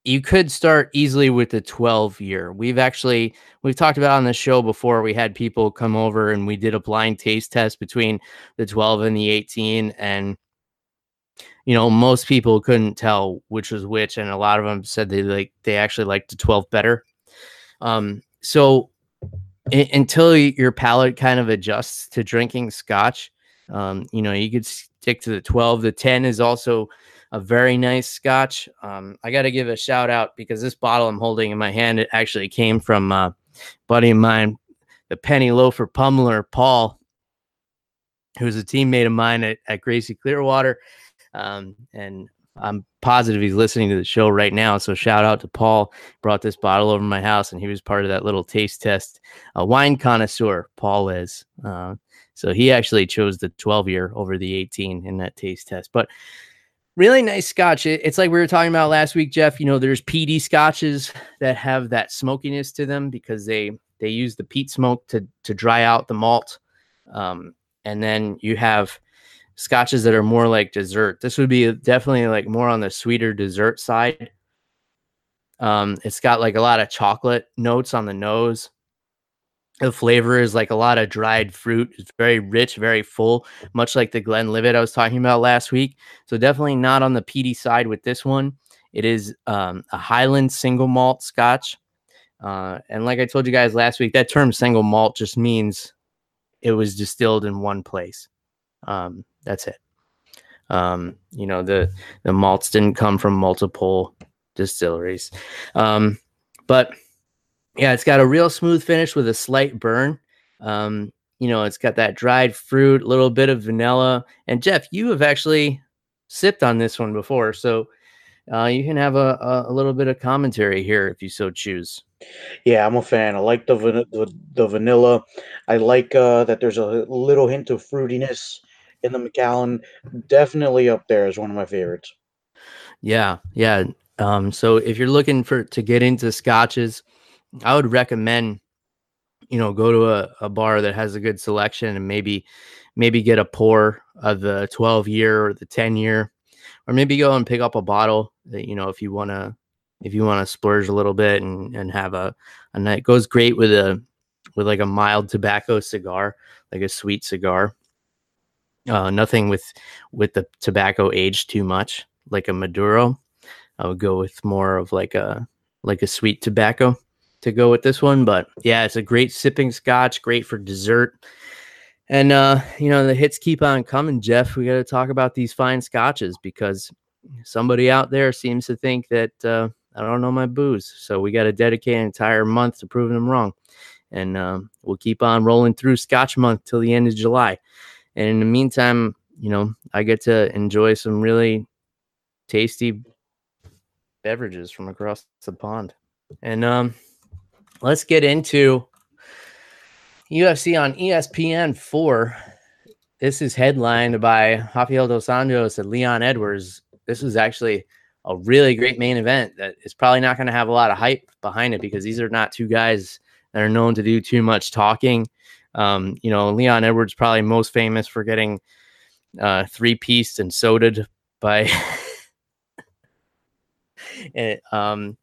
you could start easily with the 12 year. We've actually we've talked about on the show before. We had people come over and we did a blind taste test between the 12 and the 18 and you know, most people couldn't tell which was which and a lot of them said they like they actually liked the 12 better. Um so I- until your palate kind of adjusts to drinking scotch, um you know, you could stick to the 12. The 10 is also a very nice scotch. Um, I got to give a shout out because this bottle I'm holding in my hand, it actually came from a buddy of mine, the penny loafer pummeler, Paul, who's a teammate of mine at, at Gracie Clearwater. Um, and I'm positive he's listening to the show right now. So shout out to Paul. Brought this bottle over my house, and he was part of that little taste test. A wine connoisseur, Paul is. Uh, so he actually chose the 12 year over the 18 in that taste test. But really nice scotch. it's like we were talking about last week, Jeff. You know, there's peaty scotches that have that smokiness to them because they they use the peat smoke to to dry out the malt. Um, and then you have scotches that are more like dessert. This would be definitely like more on the sweeter dessert side. Um, it's got like a lot of chocolate notes on the nose. The flavor is like a lot of dried fruit. It's very rich, very full, much like the Glenlivet I was talking about last week. So definitely not on the peaty side with this one. It is um, a Highland single malt Scotch, uh, and like I told you guys last week, that term single malt just means it was distilled in one place. Um, that's it. Um, you know, the the malts didn't come from multiple distilleries. Um, but yeah, it's got a real smooth finish with a slight burn. Um, you know, it's got that dried fruit, a little bit of vanilla. And Jeff, you have actually sipped on this one before, so uh, you can have a, a, little bit of commentary here if you so choose. Yeah, I'm a fan. I like the the, the vanilla. I like uh, that there's a little hint of fruitiness in the Macallan. Definitely up there as one of my favorites. Yeah, yeah. Um, so if you're looking for to get into scotches, I would recommend you know go to a, a bar that has a good selection and maybe maybe get a pour of the 12 year or the 10 year. Or maybe go and pick up a bottle that you know if you want to if you want to splurge a little bit and and have a a night. Goes great with a with like a mild tobacco cigar like a sweet cigar. Uh, nothing with with the tobacco aged too much like a maduro. I would go with more of like a like a sweet tobacco to go with this one but yeah it's a great sipping scotch great for dessert and uh you know the hits keep on coming jeff we got to talk about these fine scotches because somebody out there seems to think that uh I don't know my booze. So we got to dedicate an entire month to proving them wrong. And um, we'll keep on rolling through Scotch month till the end of July. And in the meantime, you know, I get to enjoy some really tasty beverages from across the pond. And um, let's get into UFC on ESPN 4. This is headlined by Rafael Dos Anjos and Leon Edwards. This was actually a really great main event that is probably not going to have a lot of hype behind it because these are not two guys that are known to do too much talking. Um, you know, Leon Edwards probably most famous for getting uh, three pieced and sodaed by um,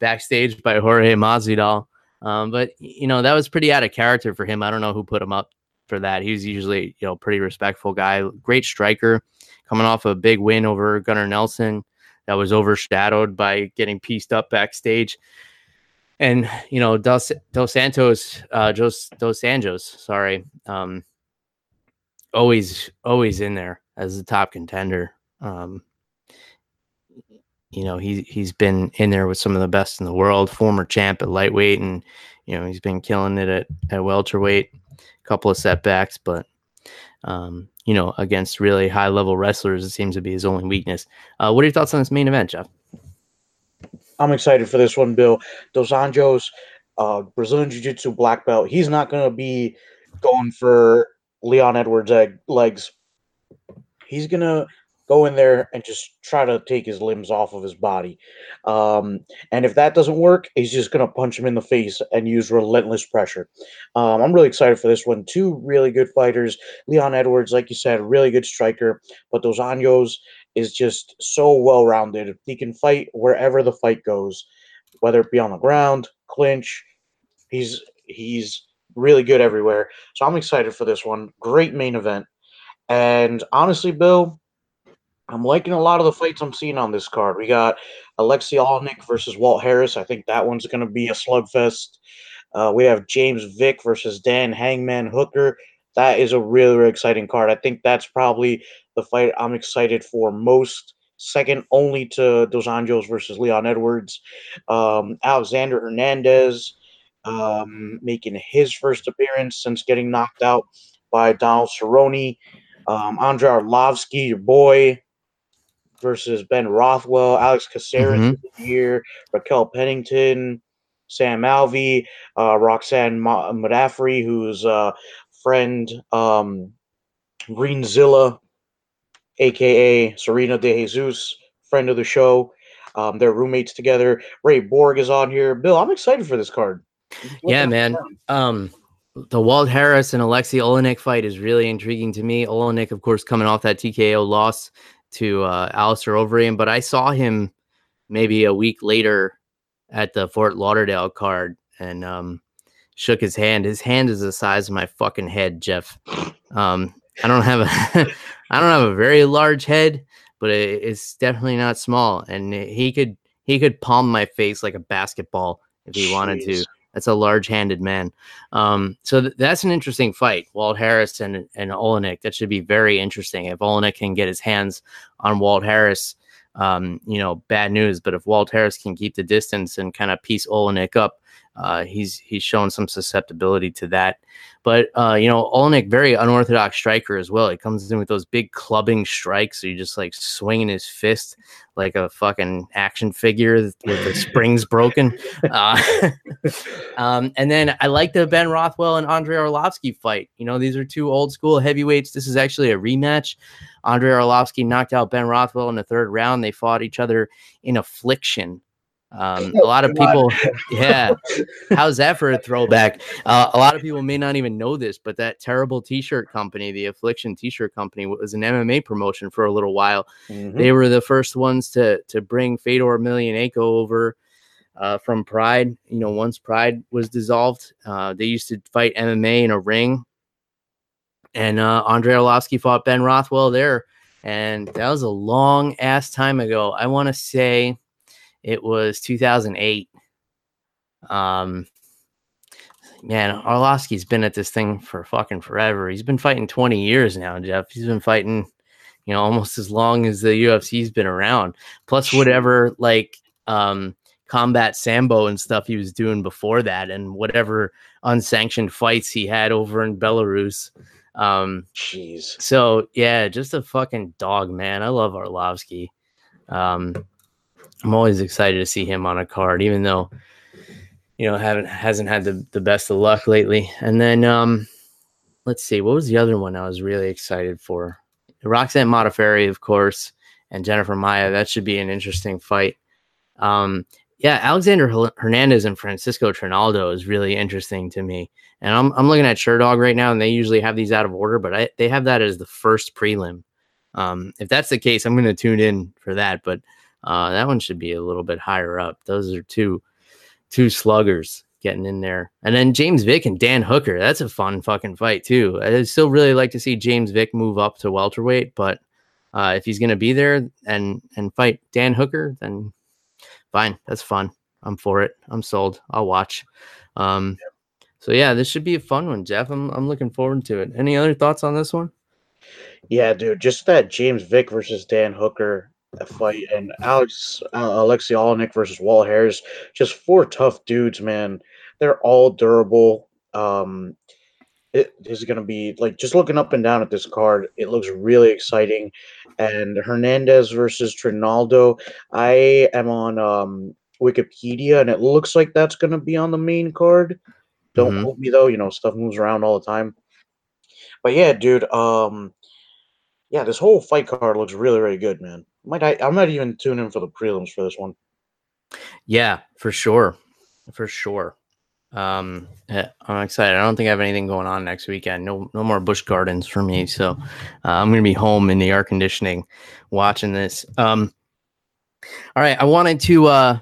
backstage by Jorge Masvidal. Um, but you know that was pretty out of character for him. I don't know who put him up for that. He's usually you know pretty respectful guy, great striker, coming off a big win over Gunnar Nelson that was overshadowed by getting pieced up backstage. And you know, Dos, Dos Santos, uh, Dos, Dos Anjos, sorry, um, always always in there as the top contender. Um, you know, he he's been in there with some of the best in the world, former champ at lightweight, and you know he's been killing it at at welterweight. A couple of setbacks, but um, you know, against really high level wrestlers, it seems to be his only weakness. Uh, what are your thoughts on this main event, Jeff? I'm excited for this one, Bill. Dos Anjos, uh, Brazilian Jiu Jitsu black belt. He's not going to be going for Leon Edwards' egg, legs. He's going to go in there and just try to take his limbs off of his body. Um, and if that doesn't work, he's just going to punch him in the face and use relentless pressure. Um, I'm really excited for this one. Two really good fighters. Leon Edwards, like you said, really good striker, but Dos Anjos is just so well rounded. He can fight wherever the fight goes, whether it be on the ground, clinch. He's he's really good everywhere. So I'm excited for this one. Great main event. And honestly, Bill, I'm liking a lot of the fights I'm seeing on this card. We got Alexei Oleinik versus Walt Harris. I think that one's going to be a slugfest. Uh, we have James Vick versus Dan Hangman Hooker. That is a really, really exciting card. I think that's probably the fight I'm excited for most, second only to Dos Anjos versus Leon Edwards. Um, Alexander Hernandez um, making his first appearance since getting knocked out by Donald Cerrone. Um, Andrei Arlovsky, your boy, versus Ben Rothwell, Alex Caceres Mhm. here, Raquel Pennington, Sam Alvey, uh, Roxanne Ma- Modafferi, who's a friend, um, Greenzilla, aka Serena De Jesus, friend of the show. Um, they're roommates together. Ray Borg is on here. Bill, I'm excited for this card. Yeah, man. Um, the Walt Harris and Alexei Oleinik fight is really intriguing to me. Oleinik, of course, coming off that TKO loss to uh, Alistair Overeem, but I saw him maybe a week later at the Fort Lauderdale card and um, shook his hand. His hand is the size of my fucking head, Jeff. Um, I don't have a, I don't have a very large head, but it, it's definitely not small. And he could, he could palm my face like a basketball if he wanted to. That's a large-handed man. Um, so th- that's an interesting fight. Walt Harris and and Oleinik. That should be very interesting. If Oleinik can get his hands on Walt Harris, um, you know, bad news. But if Walt Harris can keep the distance and kind of piece Oleinik up, uh, he's he's shown some susceptibility to that. But uh, you know, Oleinik very unorthodox striker as well. He comes in with those big clubbing strikes. So you just like swinging his fist like a fucking action figure with the springs broken. Uh, um, and then I like the Ben Rothwell and Andrei Arlovsky fight. You know, these are two old school heavyweights. This is actually a rematch. Andrei Arlovsky knocked out Ben Rothwell in the third round. They fought each other in affliction. Um, a lot of people, yeah. How's that for a throwback? Uh, a lot of people may not even know this, but that terrible T-shirt company, the Affliction T-shirt company, was an MMA promotion for a little while. Mhm. They were the first ones to to bring Fedor Emelianenko over uh, from Pride. You know, once Pride was dissolved, uh, they used to fight MMA in a ring, and uh, Andrei Arlovsky fought Ben Rothwell there, and that was a long ass time ago. I want to say it was 2008. Um, man, Arlovsky's been at this thing for fucking forever. He's been fighting 20 years now, Jeff. He's been fighting, you know, almost as long as the UFC's been around. Plus whatever like um combat sambo and stuff he was doing before that and whatever unsanctioned fights he had over in Belarus. Um Jeez. so yeah, just a fucking dog, man. I love Arlovsky. Um, I'm always excited to see him on a card, even though you know haven't hasn't had the, the best of luck lately. And then um, let's see, what was the other one I was really excited for? Roxanne Modafferi, of course, and Jennifer Maia. That should be an interesting fight. Um, yeah, Alexander Hernandez and Francisco Trinaldo is really interesting to me. And I'm I'm looking at Sherdog right now, and they usually have these out of order, but I, they have that as the first prelim. Um, if that's the case, I'm going to tune in for that. But uh, that one should be a little bit higher up. Those are two two sluggers getting in there, and then James Vick and Dan Hooker. That's a fun fucking fight too. I still really like to see James Vick move up to welterweight, but uh, if he's going to be there and and fight Dan Hooker, then fine, that's fun. I'm for it. I'm sold. I'll watch. Um, so yeah, this should be a fun one, Jeff. I'm I'm looking forward to it. Any other thoughts on this one? Yeah, dude, just that James Vick versus Dan Hooker uh, fight and Alex uh, Alexei Oleinik versus Walt Harris, just four tough dudes, man. They're all durable. Um, it is going to be like just looking up and down at this card. It looks really exciting. And Hernandez versus Trinaldo, I am on um, Wikipedia, and it looks like that's going to be on the main card. Don't Mhm. quote me though. You know, stuff moves around all the time. But yeah, dude. Um, yeah, this whole fight card looks really, really good, man. Might I? I might even tune in for the prelims for this one. Yeah, for sure, for sure. Um, yeah, I'm excited. I don't think I have anything going on next weekend. No, no more Busch Gardens for me. So uh, I'm gonna be home in the air conditioning, watching this. Um, all right, I wanted to. Uh,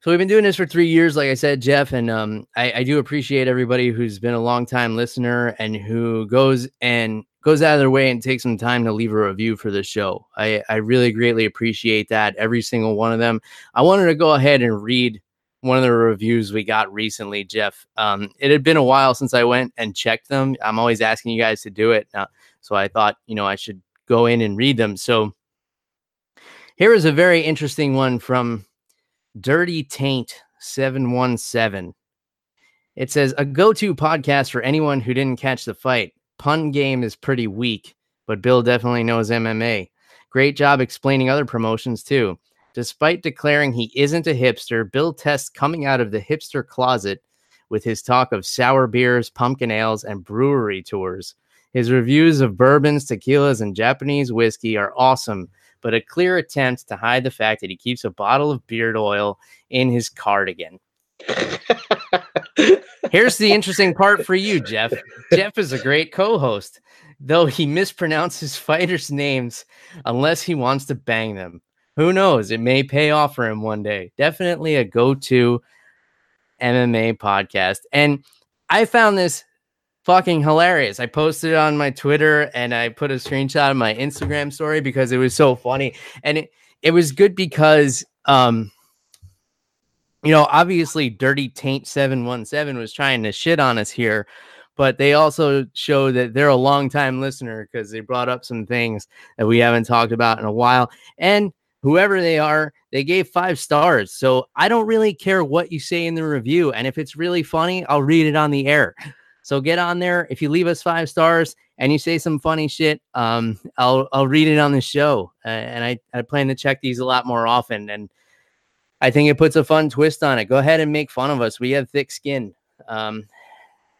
so we've been doing this for three years, like I said, Jeff, and um, I, I do appreciate everybody who's been a long time listener and who goes and goes out of their way and takes some time to leave a review for the show. I, I really greatly appreciate that. Every single one of them. I wanted to go ahead and read one of the reviews we got recently, Jeff. Um, it had been a while since I went and checked them. I'm always asking you guys to do it. Uh, so I thought, you know, I should go in and read them. So here is a very interesting one from Dirty Taint 717. It says a go-to podcast for anyone who didn't catch the fight. Pun game is pretty weak, but Bill definitely knows MMA. Great job explaining other promotions too. Despite declaring he isn't a hipster, Bill tests coming out of the hipster closet with his talk of sour beers, pumpkin ales, and brewery tours. His reviews of bourbons, tequilas, and Japanese whiskey are awesome, but a clear attempt to hide the fact that he keeps a bottle of beard oil in his cardigan. Here's the interesting part for you, Jeff. Jeff is a great co host, though he mispronounces fighters' names unless he wants to bang them. Who knows? It may pay off for him one day. Definitely a go to MMA podcast. And I found this fucking hilarious. I posted it on my Twitter and I put a screenshot of my Instagram story because it was so funny. And it, it was good because um you know, obviously Dirty Taint 717 was trying to shit on us here, but they also show that they're a long time listener because they brought up some things that we haven't talked about in a while. And whoever they are, they gave five stars. So I don't really care what you say in the review. And if it's really funny, I'll read it on the air. So get on there. If you leave us five stars and you say some funny shit, um, I'll I'll read it on the show. Uh, and I, I plan to check these a lot more often. And I think it puts a fun twist on it. Go ahead and make fun of us. We have thick skin. Um,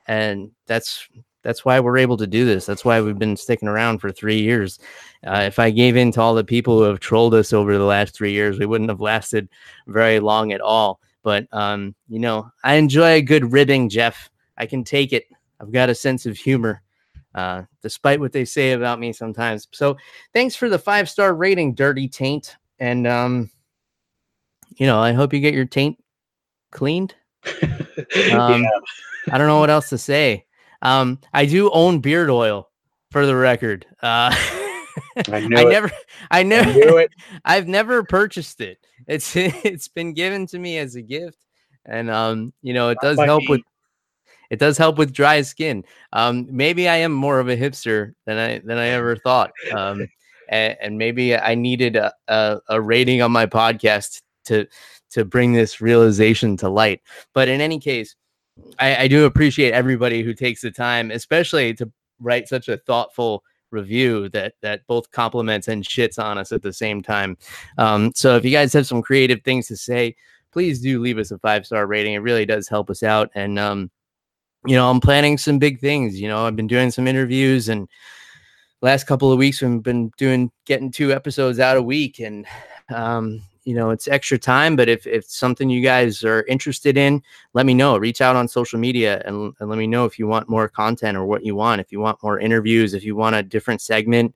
and that's that's why we're able to do this. That's why we've been sticking around for three years. Uh, if I gave in to all the people who have trolled us over the last three years, we wouldn't have lasted very long at all. But um, you know, I enjoy a good ribbing, Jeff. I can take it. I've got a sense of humor, uh, despite what they say about me sometimes. So, thanks for the five star rating, Dirty Taint, and um, you know, I hope you get your taint cleaned. Um, yeah. I don't know what else to say. Um, I do own beard oil for the record. Uh, I, I never, I never, I knew it. I've never purchased it. It's it's been given to me as a gift, and um, you know, it does help with it does help with dry skin. Um, maybe I am more of a hipster than I than I ever thought. Um, and, and maybe I needed a, a, a rating on my podcast to to bring this realization to light. But in any case, I, I do appreciate everybody who takes the time, especially to write such a thoughtful review that that both compliments and shits on us at the same time. Um, so if you guys have some creative things to say, please do leave us a five star rating. It really does help us out. And um, you know, I'm planning some big things. You know, I've been doing some interviews and last couple of weeks we've been doing getting two episodes out a week and um, you know it's extra time but if, if something you guys are interested in let me know. Reach out on social media and, and let me know if you want more content or what you want if you want more interviews if you want a different segment.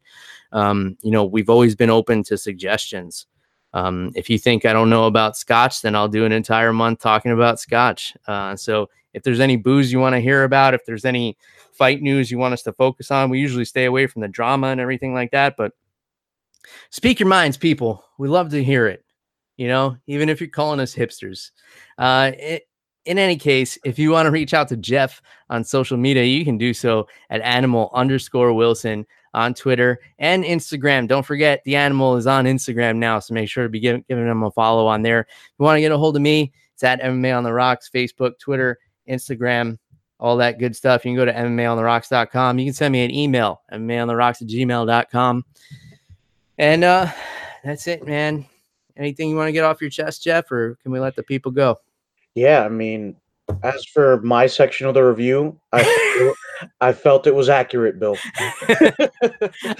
Um, you know we've always been open to suggestions. Um, if you think i don't know about scotch then i'll do an entire month talking about scotch. Uh, so if there's any booze you want to hear about if there's any fight news you want us to focus on we usually stay away from the drama and everything like that but speak your minds people. We love to hear it you know, even if you're calling us hipsters. Uh, it, in any case, if you want to reach out to Jeff on social media, you can do so at animal underscore Wilson on Twitter and Instagram. Don't forget, the animal is on Instagram now, so make sure to be giving, giving him a follow on there. If you want to get a hold of me, it's at MMA on the Rocks, Facebook, Twitter, Instagram, all that good stuff. You can go to MMA on the MMAonTheRocks.com. You can send me an email, MMAonTheRocks at gmail.com. And uh, that's it, man anything you want to get off your chest, Jeff, or can we let the people go? Yeah, I mean, as for my section of the review, I I felt it was accurate, Bill.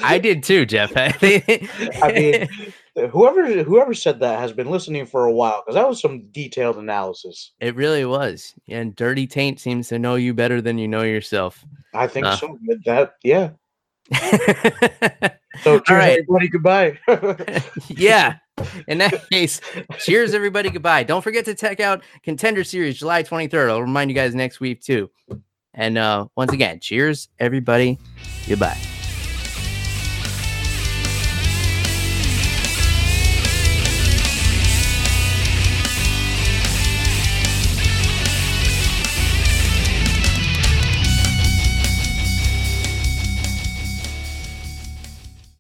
I did too, Jeff. I mean, whoever whoever said that has been listening for a while because that was some detailed analysis. It really was, and Dirty Taint seems to know you better than you know yourself. I think uh. so. That yeah. so cheers, right. everybody. Goodbye. yeah. In that case, cheers, everybody. Goodbye. Don't forget to check out Contender Series July 23rd. I'll remind you guys next week, too. And uh, once again, cheers, everybody. Goodbye.